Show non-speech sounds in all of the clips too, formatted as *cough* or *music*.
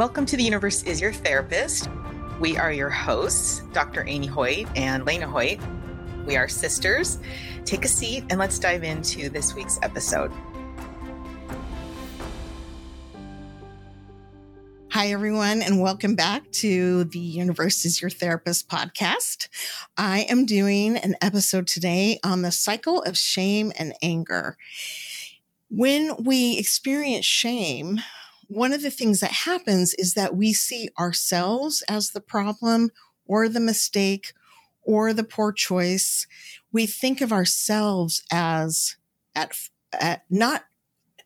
Welcome to The Universe is Your Therapist. We are your hosts, Dr. Amy Hoyt and Leina Hoyt. We are sisters. Take a seat and let's dive into this week's episode. Hi, everyone, and welcome back to the Universe is Your Therapist podcast. I am doing an episode today on the cycle of shame and anger. When we experience shame, one of the things that happens is that we see ourselves as the problem or the mistake or the poor choice. We think of ourselves as at, at not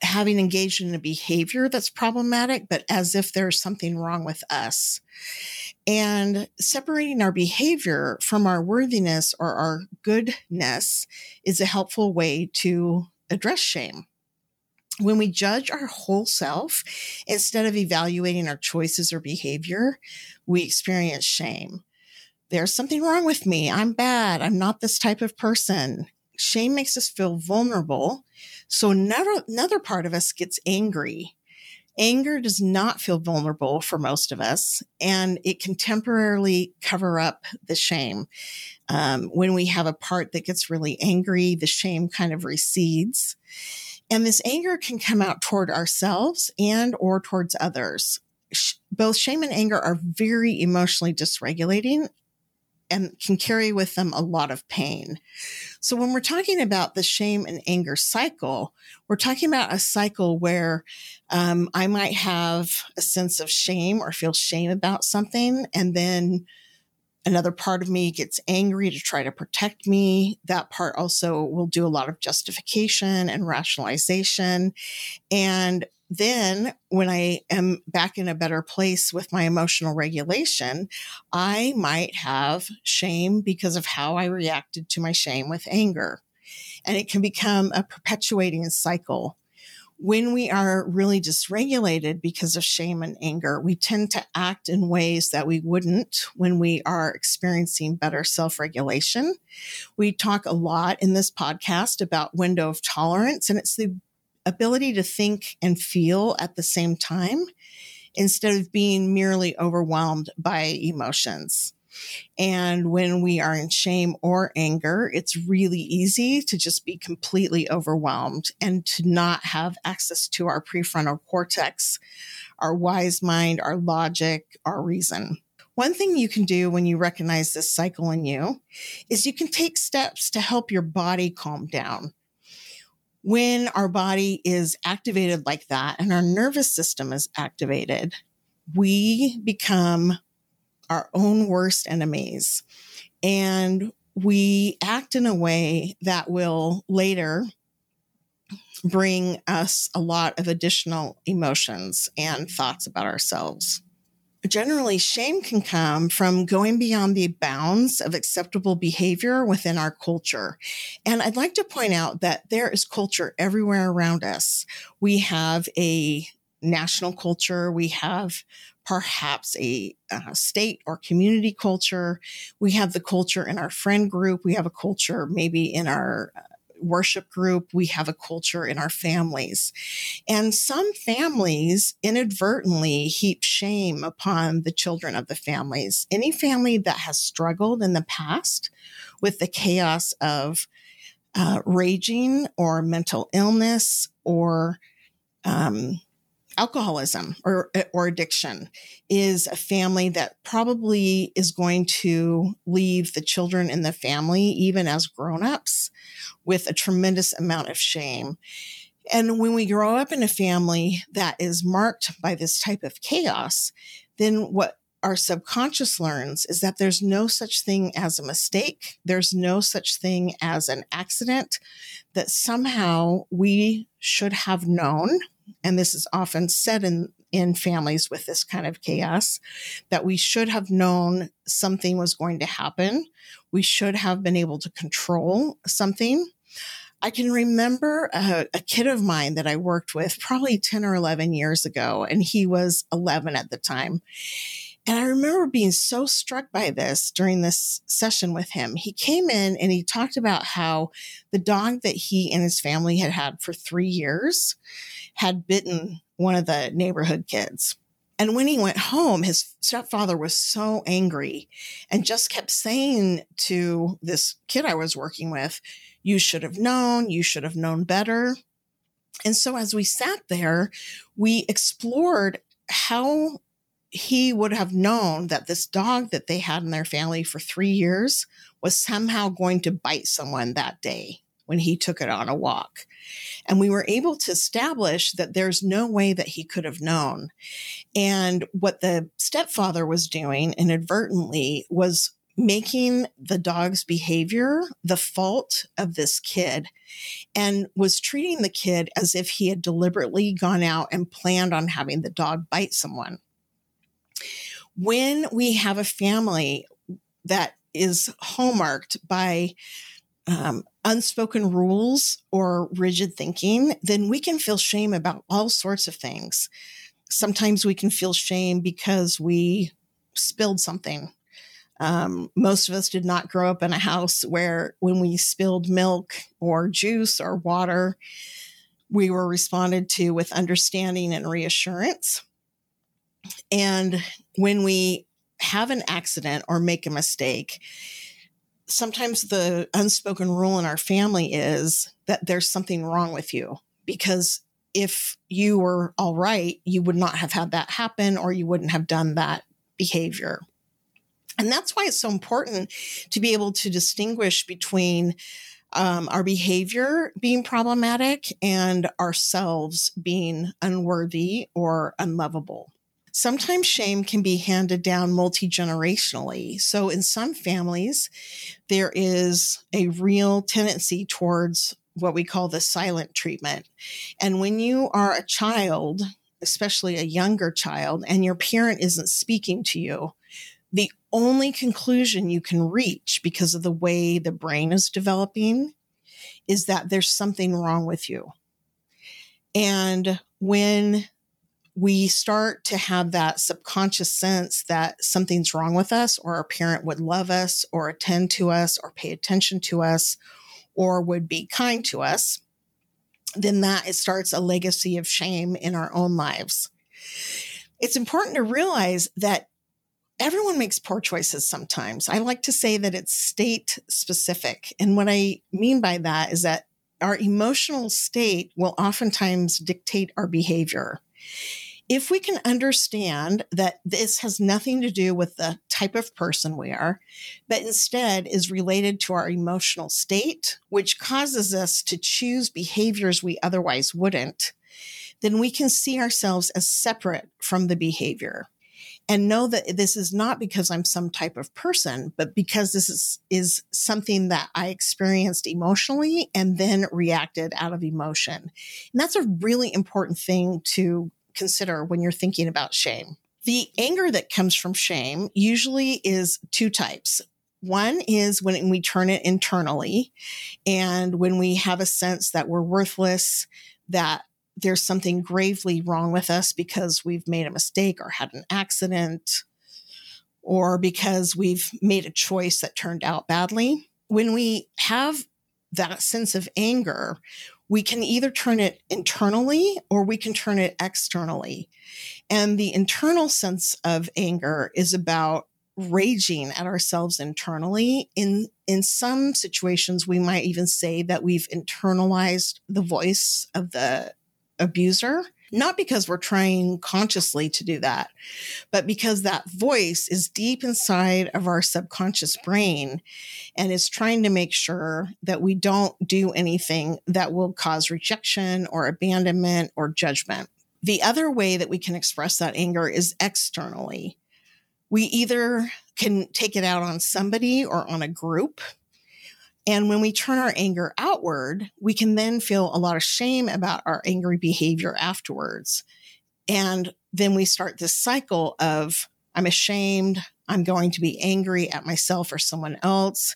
having engaged in a behavior that's problematic, but as if there's something wrong with us. And separating our behavior from our worthiness or our goodness is a helpful way to address shame when we judge our whole self instead of evaluating our choices or behavior, we experience shame. There's something wrong with me. I'm bad. I'm not this type of person. Shame makes us feel vulnerable. So never, another part of us gets angry. Anger does not feel vulnerable for most of us, and it can temporarily cover up the shame. Um, when we have a part that gets really angry, the shame kind of recedes. And this anger can come out toward ourselves and or towards others. Both shame and anger are very emotionally dysregulating and can carry with them a lot of pain. So when we're talking about the shame and anger cycle, we're talking about a cycle where um, I might have a sense of shame or feel shame about something, and then another part of me gets angry to try to protect me. That part also will do a lot of justification and rationalization. And then when I am back in a better place with my emotional regulation, I might have shame because of how I reacted to my shame with anger. And it can become a perpetuating cycle when we are really dysregulated because of shame and anger, we tend to act in ways that we wouldn't when we are experiencing better self regulation. We talk a lot in this podcast about window of tolerance, and it's the ability to think and feel at the same time instead of being merely overwhelmed by emotions. And when we are in shame or anger, it's really easy to just be completely overwhelmed and to not have access to our prefrontal cortex, our wise mind, our logic, our reason. One thing you can do when you recognize this cycle in you is you can take steps to help your body calm down. When our body is activated like that and our nervous system is activated, we become our own worst enemies. And we act in a way that will later bring us a lot of additional emotions and thoughts about ourselves. Generally, shame can come from going beyond the bounds of acceptable behavior within our culture. And I'd like to point out that there is culture everywhere around us. We have a national culture, we have perhaps a, a, state or community culture. We have the culture in our friend group. We have a culture maybe in our uh, worship group. We have a culture in our families. And some families inadvertently heap shame upon the children of the families. Any family that has struggled in the past with the chaos of uh, raging or mental illness or um, alcoholism or, or addiction is a family that probably is going to leave the children in the family, even as grown-ups, with a tremendous amount of shame. And when we grow up in a family that is marked by this type of chaos, then what our subconscious learns is that there's no such thing as a mistake. There's no such thing as an accident that somehow we should have known and this is often said in in families with this kind of chaos that we should have known something was going to happen. We should have been able to control something. I can remember a, a, kid of mine that I worked with probably 10 or 11 years ago, and he was 11 at the time. And I remember being so struck by this during this session with him. He came in and he talked about how the dog that he and his family had had for three years had bitten one of the neighborhood kids. And when he went home, his stepfather was so angry and just kept saying to this kid I was working with, You should have known, you should have known better. And so as we sat there, we explored how he would have known that this dog that they had in their family for three years was somehow going to bite someone that day when he took it on a walk. And we were able to establish that there's no way that he could have known. And what the stepfather was doing inadvertently was making the dog's behavior the fault of this kid and was treating the kid as if he had deliberately gone out and planned on having the dog bite someone. When we have a family that is hallmarked by um, unspoken rules or rigid thinking, then we can feel shame about all sorts of things. Sometimes we can feel shame because we spilled something. Um, most of us did not grow up in a house where when we spilled milk or juice or water, we were responded to with understanding and reassurance. And when we have an accident or make a mistake, sometimes the unspoken rule in our family is that there's something wrong with you because if you were all right, you would not have had that happen or you wouldn't have done that behavior. And that's why it's so important to be able to distinguish between um, our behavior being problematic and ourselves being unworthy or unlovable. Sometimes shame can be handed down multi generationally. So, in some families, there is a real tendency towards what we call the silent treatment. And when you are a child, especially a younger child, and your parent isn't speaking to you, the only conclusion you can reach because of the way the brain is developing is that there's something wrong with you. And when we start to have that subconscious sense that something's wrong with us, or our parent would love us, or attend to us, or pay attention to us, or would be kind to us, then that it starts a legacy of shame in our own lives. It's important to realize that everyone makes poor choices sometimes. I like to say that it's state specific. And what I mean by that is that our emotional state will oftentimes dictate our behavior if we can understand that this has nothing to do with the type of person we are, but instead is related to our emotional state, which causes us to choose behaviors we otherwise wouldn't, then we can see ourselves as separate from the behavior and know that this is not because I'm some type of person, but because this is, is something that I experienced emotionally and then reacted out of emotion. And that's a really important thing to consider when you're thinking about shame. The anger that comes from shame usually is two types. One is when we turn it internally and when we have a sense that we're worthless, that there's something gravely wrong with us because we've made a mistake or had an accident or because we've made a choice that turned out badly. When we have that sense of anger, we can either turn it internally or we can turn it externally. And the internal sense of anger is about raging at ourselves internally. In, in some situations, we might even say that we've internalized the voice of the abuser not because we're trying consciously to do that, but because that voice is deep inside of our subconscious brain and is trying to make sure that we don't do anything that will cause rejection or abandonment or judgment. The other way that we can express that anger is externally. We either can take it out on somebody or on a group and when we turn our anger outward, we can then feel a lot of shame about our angry behavior afterwards. And then we start this cycle of, I'm ashamed. I'm going to be angry at myself or someone else.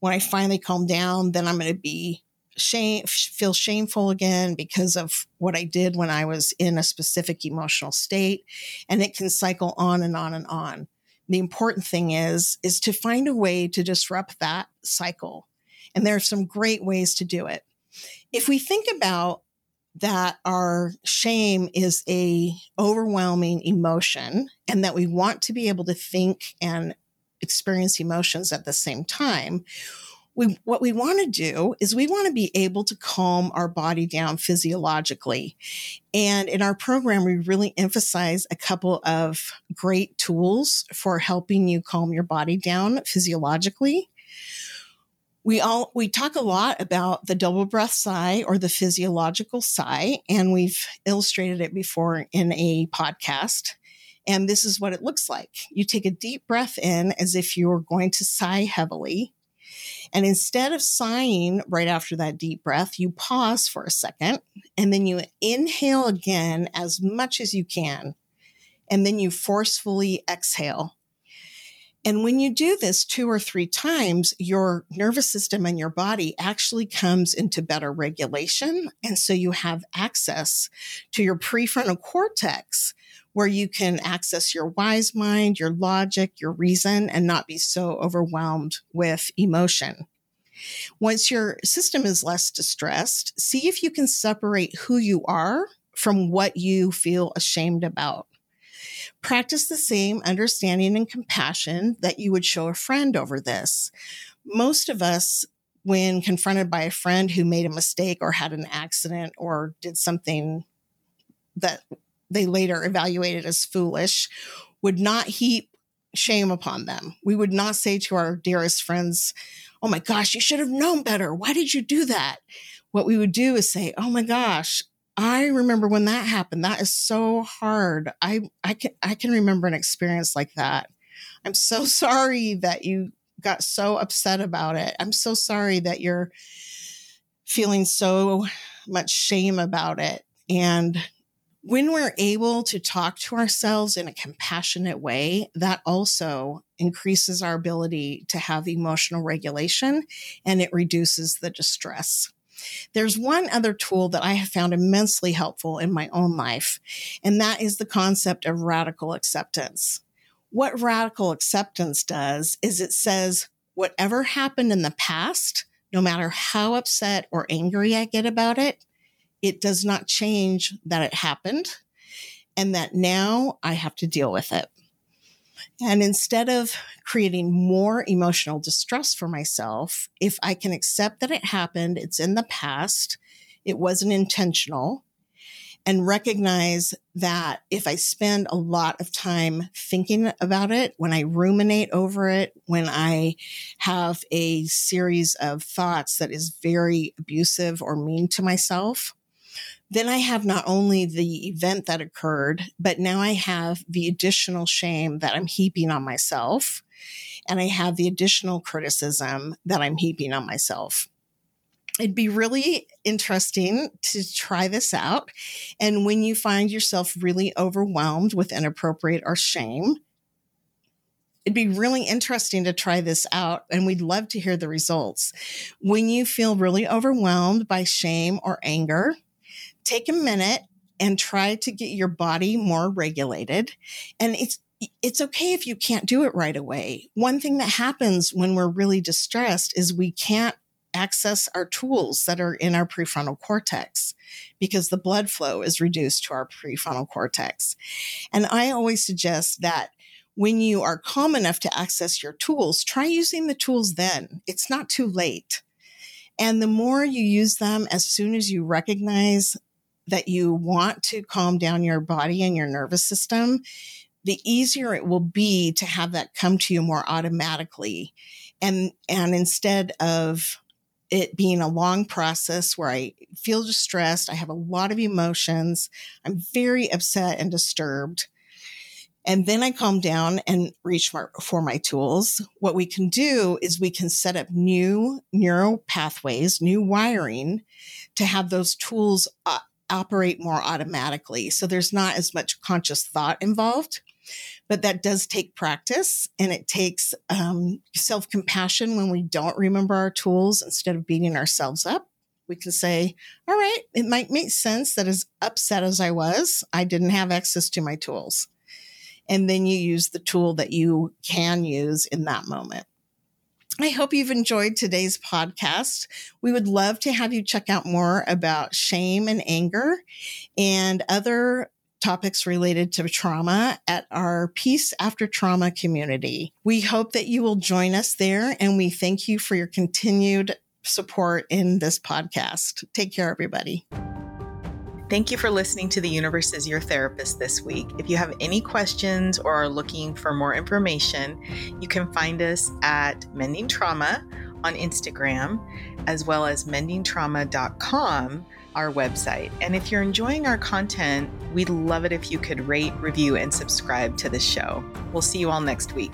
When I finally calm down, then I'm going to be shame, feel shameful again because of what I did when I was in a specific emotional state. And it can cycle on and on and on. The important thing is, is to find a way to disrupt that cycle and there are some great ways to do it. If we think about that our shame is a overwhelming emotion and that we want to be able to think and experience emotions at the same time we what we want to do is we want to be able to calm our body down physiologically. And in our program we really emphasize a couple of great tools for helping you calm your body down physiologically. We all we talk a lot about the double breath sigh or the physiological sigh and we've illustrated it before in a podcast. And this is what it looks like. You take a deep breath in as if you're going to sigh heavily and instead of sighing right after that deep breath you pause for a second and then you inhale again as much as you can and then you forcefully exhale and when you do this two or three times, your nervous system and your body actually comes into better regulation. And so you have access to your prefrontal cortex where you can access your wise mind, your logic, your reason, and not be so overwhelmed with emotion. Once your system is less distressed, see if you can separate who you are from what you feel ashamed about. Practice the same understanding and compassion that you would show a friend over this. Most of us, when confronted by a friend who made a mistake or had an accident or did something that they later evaluated as foolish, would not heap shame upon them. We would not say to our dearest friends, Oh my gosh, you should have known better. Why did you do that? What we would do is say, Oh my gosh, I remember when that happened. That is so hard. I I can I can remember an experience like that. I'm so *laughs* sorry that you got so upset about it. I'm so sorry that you're feeling so much shame about it. And when we're able to talk to ourselves in a compassionate way, that also increases our ability to have emotional regulation and it reduces the distress. There's one other tool that I have found immensely helpful in my own life, and that is the concept of radical acceptance. What radical acceptance does is it says, whatever happened in the past, no matter how upset or angry I get about it, it does not change that it happened and that now I have to deal with it. And instead of creating more emotional distress for myself, if I can accept that it happened, it's in the past, it wasn't intentional, and recognize that if I spend a lot of time thinking about it, when I ruminate over it, when I have a series of thoughts that is very abusive or mean to myself, then I have not only the event that occurred, but now I have the additional shame that I'm heaping on myself. And I have the additional criticism that I'm heaping on myself. It'd be really interesting to try this out. And when you find yourself really overwhelmed with inappropriate or shame, it'd be really interesting to try this out and we'd love to hear the results. When you feel really overwhelmed by shame or anger, take a minute and try to get your body more regulated. And it's, it's okay if you can't do it right away. One thing that happens when we're really distressed is we can't access our tools that are in our prefrontal cortex because the blood flow is reduced to our prefrontal cortex. And I always suggest that when you are calm enough to access your tools, try using the tools then. It's not too late. And the more you use them as soon as you recognize that you want to calm down your body and your nervous system, the easier it will be to have that come to you more automatically. And, and instead of it being a long process where I feel distressed, I have a lot of emotions, I'm very upset and disturbed. And then I calm down and reach for, my tools. What we can do is we can set up new neural pathways, new wiring to have those tools uh, operate more automatically. So there's not as much conscious thought involved, but that does take practice and it takes um, self compassion when we don't remember our tools instead of beating ourselves up. We can say, all right, it might make sense that as upset as I was, I didn't have access to my tools. And then you use the tool that you can use in that moment. I hope you've enjoyed today's podcast. We would love to have you check out more about shame and anger and other topics related to trauma at our Peace After Trauma community. We hope that you will join us there and we thank you for your continued support in this podcast. Take care, everybody. Thank you for listening to The Universe is Your Therapist this week. If you have any questions or are looking for more information, you can find us at Mending Trauma on Instagram, as well as mendingtrauma.com, our website. And if you're enjoying our content, we'd love it if you could rate, review, and subscribe to the show. We'll see you all next week.